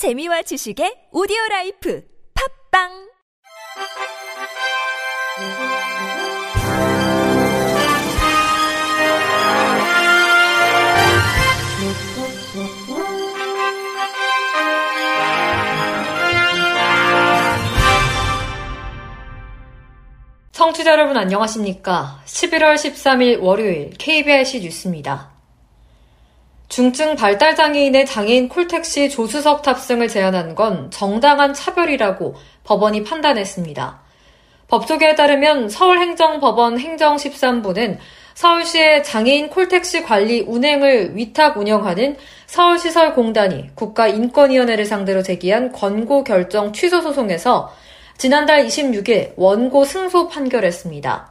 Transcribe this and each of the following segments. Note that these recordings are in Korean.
재미와 지식의 오디오 라이프 팝빵 청취자 여러분 안녕하십니까? 11월 13일 월요일 KBIC 뉴스입니다. 중증 발달 장애인의 장애인 콜택시 조수석 탑승을 제한한 건 정당한 차별이라고 법원이 판단했습니다. 법조계에 따르면 서울행정법원 행정 13부는 서울시의 장애인 콜택시 관리 운행을 위탁 운영하는 서울시설공단이 국가인권위원회를 상대로 제기한 권고 결정 취소 소송에서 지난달 26일 원고 승소 판결했습니다.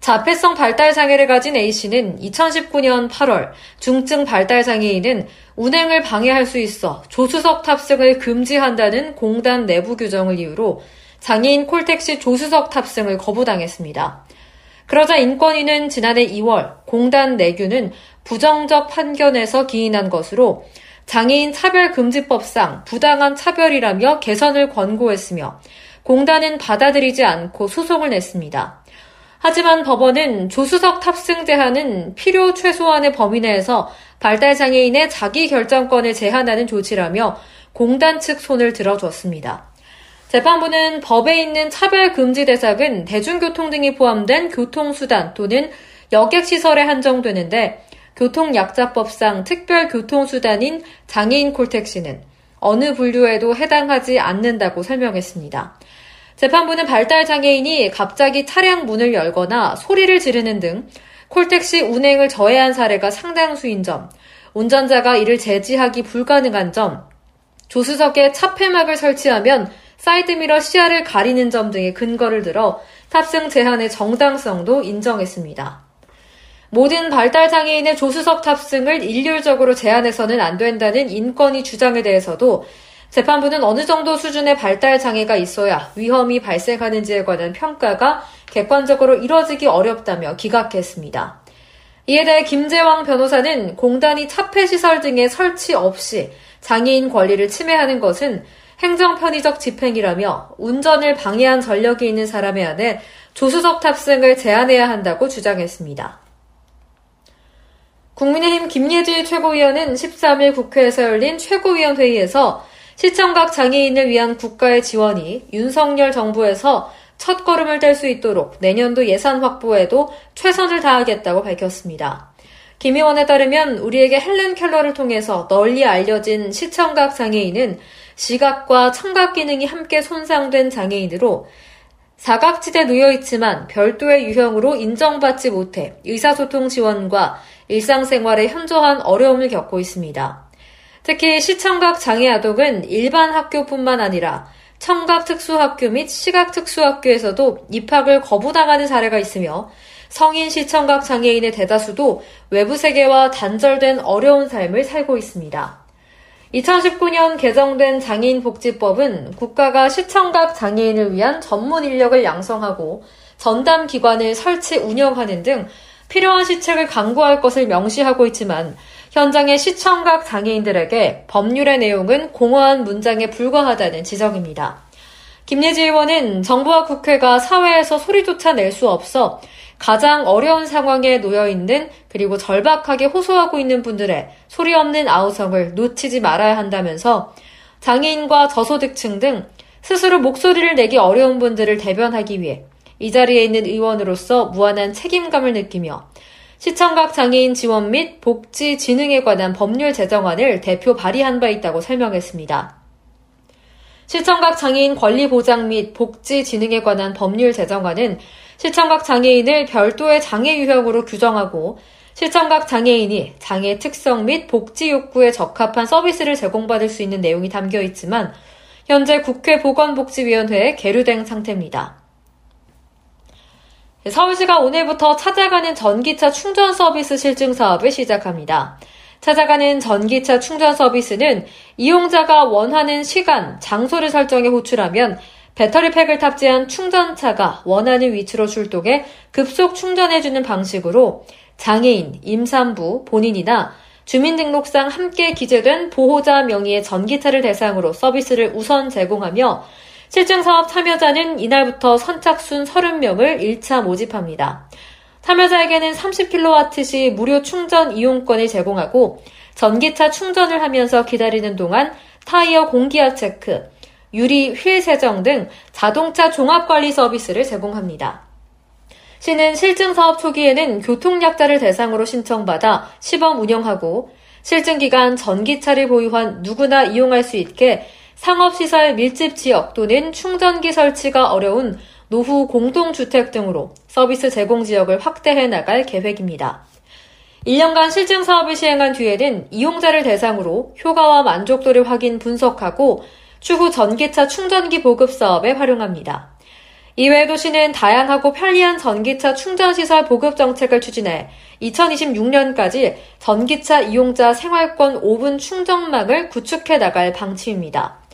자폐성 발달 장애를 가진 A씨는 2019년 8월 중증 발달 장애인은 운행을 방해할 수 있어 조수석 탑승을 금지한다는 공단 내부 규정을 이유로 장애인 콜택시 조수석 탑승을 거부당했습니다. 그러자 인권위는 지난해 2월 공단 내규는 부정적 판결에서 기인한 것으로 장애인 차별금지법상 부당한 차별이라며 개선을 권고했으며 공단은 받아들이지 않고 소송을 냈습니다. 하지만 법원은 조수석 탑승 제한은 필요 최소한의 범위 내에서 발달장애인의 자기 결정권을 제한하는 조치라며 공단 측 손을 들어줬습니다. 재판부는 법에 있는 차별 금지 대상은 대중교통 등이 포함된 교통수단 또는 여객시설에 한정되는데 교통약자법상 특별교통수단인 장애인 콜택시는 어느 분류에도 해당하지 않는다고 설명했습니다. 재판부는 발달 장애인이 갑자기 차량 문을 열거나 소리를 지르는 등 콜택시 운행을 저해한 사례가 상당수인 점, 운전자가 이를 제지하기 불가능한 점, 조수석에 차폐막을 설치하면 사이드미러 시야를 가리는 점 등의 근거를 들어 탑승 제한의 정당성도 인정했습니다. 모든 발달 장애인의 조수석 탑승을 일률적으로 제한해서는 안 된다는 인권위 주장에 대해서도 재판부는 어느 정도 수준의 발달 장애가 있어야 위험이 발생하는지에 관한 평가가 객관적으로 이뤄지기 어렵다며 기각했습니다. 이에 대해 김재왕 변호사는 공단이 차폐시설 등의 설치 없이 장애인 권리를 침해하는 것은 행정편의적 집행이라며 운전을 방해한 전력이 있는 사람에 한해 조수석 탑승을 제한해야 한다고 주장했습니다. 국민의힘 김예지 최고위원은 13일 국회에서 열린 최고위원 회의에서 시청각 장애인을 위한 국가의 지원이 윤석열 정부에서 첫 걸음을 뗄 수 있도록 내년도 예산 확보에도 최선을 다하겠다고 밝혔습니다. 김 의원에 따르면 우리에게 헬렌 켈러를 통해서 널리 알려진 시청각 장애인은 시각과 청각 기능이 함께 손상된 장애인으로 사각지대 놓여 있지만 별도의 유형으로 인정받지 못해 의사소통 지원과 일상생활에 현저한 어려움을 겪고 있습니다. 특히 시청각 장애 아동은 일반 학교뿐만 아니라 청각 특수학교 및 시각 특수학교에서도 입학을 거부당하는 사례가 있으며 성인 시청각 장애인의 대다수도 외부 세계와 단절된 어려운 삶을 살고 있습니다. 2019년 개정된 장애인 복지법은 국가가 시청각 장애인을 위한 전문 인력을 양성하고 전담 기관을 설치 운영하는 등 필요한 시책을 강구할 것을 명시하고 있지만 현장의 시청각 장애인들에게 법률의 내용은 공허한 문장에 불과하다는 지적입니다. 김예지 의원은 정부와 국회가 사회에서 소리조차 낼 수 없어 가장 어려운 상황에 놓여 있는 그리고 절박하게 호소하고 있는 분들의 소리 없는 아우성을 놓치지 말아야 한다면서 장애인과 저소득층 등 스스로 목소리를 내기 어려운 분들을 대변하기 위해 이 자리에 있는 의원으로서 무한한 책임감을 느끼며 시청각 장애인 지원 및 복지 진흥에 관한 법률 제정안을 대표 발의한 바 있다고 설명했습니다. 시청각 장애인 권리 보장 및 복지 진흥에 관한 법률 제정안은 시청각 장애인을 별도의 장애 유형으로 규정하고 시청각 장애인이 장애 특성 및 복지 욕구에 적합한 서비스를 제공받을 수 있는 내용이 담겨 있지만 현재 국회 보건복지위원회에 계류된 상태입니다. 서울시가 오늘부터 찾아가는 전기차 충전 서비스 실증 사업을 시작합니다. 찾아가는 전기차 충전 서비스는 이용자가 원하는 시간, 장소를 설정해 호출하면 배터리팩을 탑재한 충전차가 원하는 위치로 출동해 급속 충전해주는 방식으로 장애인, 임산부, 본인이나 주민등록상 함께 기재된 보호자 명의의 전기차를 대상으로 서비스를 우선 제공하며 실증 사업 참여자는 이날부터 선착순 30명을 1차 모집합니다. 참여자에게는 30kW 시 무료 충전 이용권을 제공하고 전기차 충전을 하면서 기다리는 동안 타이어 공기압 체크, 유리 휠 세정 등 자동차 종합관리 서비스를 제공합니다. 시는 실증 사업 초기에는 교통약자를 대상으로 신청받아 시범 운영하고 실증 기간 전기차를 보유한 누구나 이용할 수 있게 상업시설 밀집 지역 또는 충전기 설치가 어려운 노후 공동주택 등으로 서비스 제공 지역을 확대해 나갈 계획입니다. 1년간 실증 사업을 시행한 뒤에는 이용자를 대상으로 효과와 만족도를 확인 분석하고 추후 전기차 충전기 보급 사업에 활용합니다. 이외에도 시는 다양하고 편리한 전기차 충전시설 보급 정책을 추진해 2026년까지 전기차 이용자 생활권 5분 충전망을 구축해 나갈 방침입니다.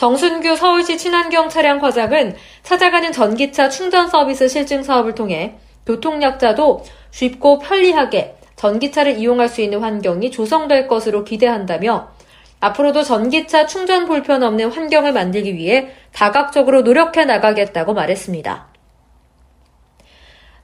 정순규 서울시 친환경 차량 과장은 찾아가는 전기차 충전 서비스 실증 사업을 통해 교통약자도 쉽고 편리하게 전기차를 이용할 수 있는 환경이 조성될 것으로 기대한다며 앞으로도 전기차 충전 불편 없는 환경을 만들기 위해 다각적으로 노력해 나가겠다고 말했습니다.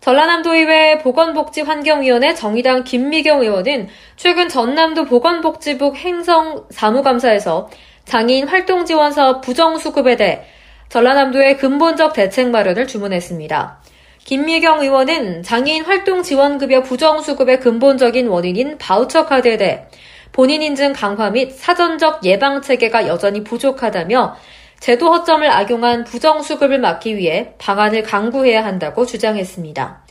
전라남도의회 보건복지환경위원회 정의당 김미경 의원은 최근 전남도 보건복지부 행성 사무감사에서 장애인 활동 지원 사업 부정 수급에 대해 전라남도의 근본적 대책 마련을 주문했습니다. 김미경 의원은 장애인 활동 지원 급여 부정 수급의 근본적인 원인인 바우처 카드에 대해 본인 인증 강화 및 사전적 예방 체계가 여전히 부족하다며 제도 허점을 악용한 부정 수급을 막기 위해 방안을 강구해야 한다고 주장했습니다.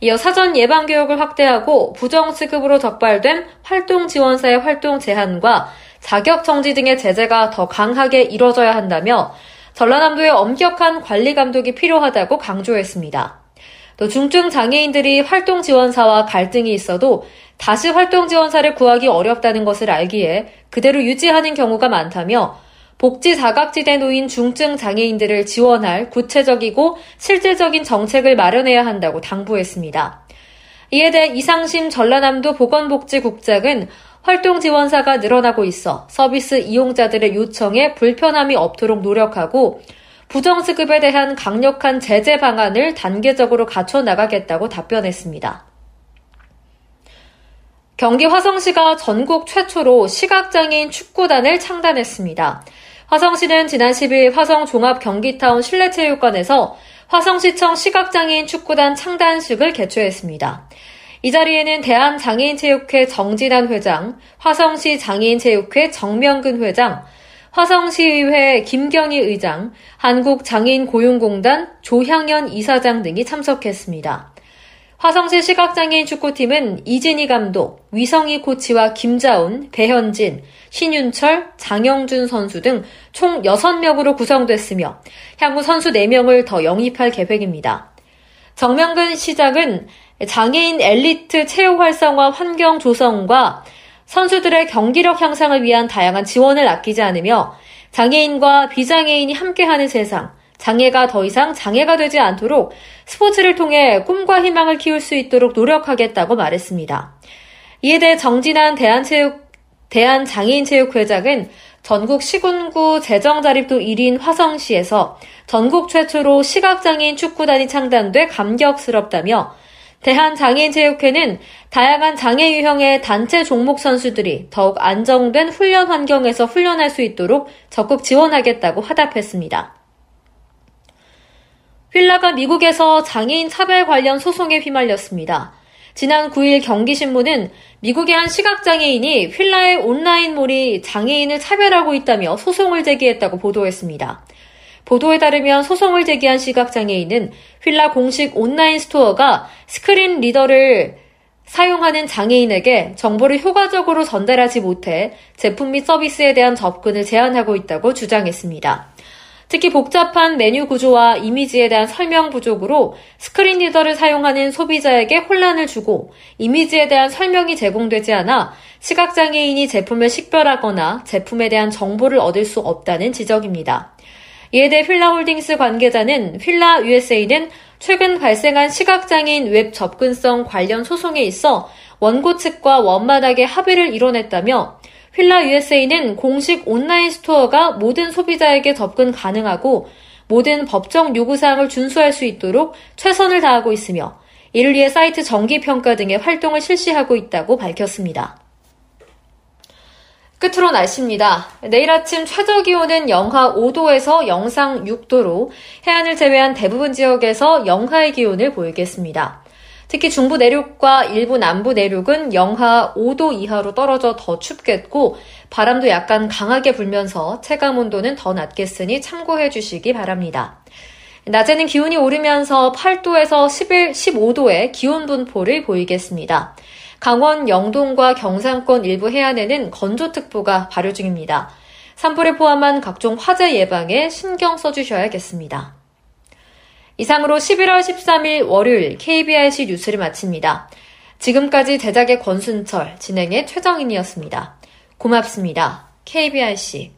이어 사전 예방 교육을 확대하고 부정 수급으로 적발된 활동 지원사의 활동 제한과 자격 정지 등의 제재가 더 강하게 이뤄져야 한다며 전라남도의 엄격한 관리 감독이 필요하다고 강조했습니다. 또 중증 장애인들이 활동 지원사와 갈등이 있어도 다시 활동 지원사를 구하기 어렵다는 것을 알기에 그대로 유지하는 경우가 많다며 복지 사각지대 놓인 중증 장애인들을 지원할 구체적이고 실질적인 정책을 마련해야 한다고 당부했습니다. 이에 대해 이상심 전라남도 보건복지국장은 활동 지원사가 늘어나고 있어 서비스 이용자들의 요청에 불편함이 없도록 노력하고 부정수급에 대한 강력한 제재 방안을 단계적으로 갖춰 나가겠다고 답변했습니다. 경기 화성시가 전국 최초로 시각장애인 축구단을 창단했습니다. 화성시는 지난 10일 화성 종합 경기타운 실내체육관에서 화성시청 시각장애인 축구단 창단식을 개최했습니다. 이 자리에는 대한장애인체육회 정진환 회장, 화성시 장애인체육회 정명근 회장, 화성시의회 김경희 의장, 한국장애인고용공단 조향연 이사장 등이 참석했습니다. 화성시 시각장애인 축구팀은 이진희 감독, 위성희 코치와 김자운, 배현진, 신윤철, 장영준 선수 등 총 6명으로 구성됐으며 향후 선수 4명을 더 영입할 계획입니다. 정명근 시장은 장애인 엘리트 체육 활성화 환경 조성과 선수들의 경기력 향상을 위한 다양한 지원을 아끼지 않으며 장애인과 비장애인이 함께하는 세상, 장애가 더 이상 장애가 되지 않도록 스포츠를 통해 꿈과 희망을 키울 수 있도록 노력하겠다고 말했습니다. 이에 대해 정진한 대한체육, 대한장애인체육회장은 전국 시군구 재정자립도 1인 화성시에서 전국 최초로 시각장애인 축구단이 창단돼 감격스럽다며 대한장애인체육회는 다양한 장애 유형의 단체 종목 선수들이 더욱 안정된 훈련 환경에서 훈련할 수 있도록 적극 지원하겠다고 화답했습니다. 휠라가 미국에서 장애인 차별 관련 소송에 휘말렸습니다. 지난 9일 경기신문은 미국의 한 시각장애인이 휠라의 온라인몰이 장애인을 차별하고 있다며 소송을 제기했다고 보도했습니다. 보도에 따르면 소송을 제기한 시각장애인은 휠라 공식 온라인 스토어가 screen reader를 사용하는 장애인에게 정보를 효과적으로 전달하지 못해 제품 및 서비스에 대한 접근을 제한하고 있다고 주장했습니다. 특히 복잡한 메뉴 구조와 이미지에 대한 설명 부족으로 screen reader를 사용하는 소비자에게 혼란을 주고 이미지에 대한 설명이 제공되지 않아 시각장애인이 제품을 식별하거나 제품에 대한 정보를 얻을 수 없다는 지적입니다. 이에 대해 휠라홀딩스 관계자는 휠라 USA는 최근 발생한 시각장애인 웹 접근성 관련 소송에 있어 원고 측과 원만하게 합의를 이뤄냈다며 휠라 USA는 공식 온라인 스토어가 모든 소비자에게 접근 가능하고 모든 법정 요구사항을 준수할 수 있도록 최선을 다하고 있으며 이를 위해 사이트 정기 평가 등의 활동을 실시하고 있다고 밝혔습니다. 끝으로 날씨입니다. 내일 아침 최저 기온은 영하 5도에서 영상 6도로 해안을 제외한 대부분 지역에서 영하의 기온을 보이겠습니다. 특히 중부 내륙과 일부 남부 내륙은 영하 5도 이하로 떨어져 더 춥겠고 바람도 약간 강하게 불면서 체감 온도는 더 낮겠으니 참고해 주시기 바랍니다. 낮에는 기온이 오르면서 8도에서 11, 15도의 기온 분포를 보이겠습니다. 강원 영동과 경상권 일부 해안에는 건조특보가 발효 중입니다. 산불을 포함한 각종 화재 예방에 신경 써주셔야겠습니다. 이상으로 11월 13일 월요일 KBRC 뉴스를 마칩니다. 지금까지 제작의 권순철, 진행의 최정인이었습니다. 고맙습니다. KBRC.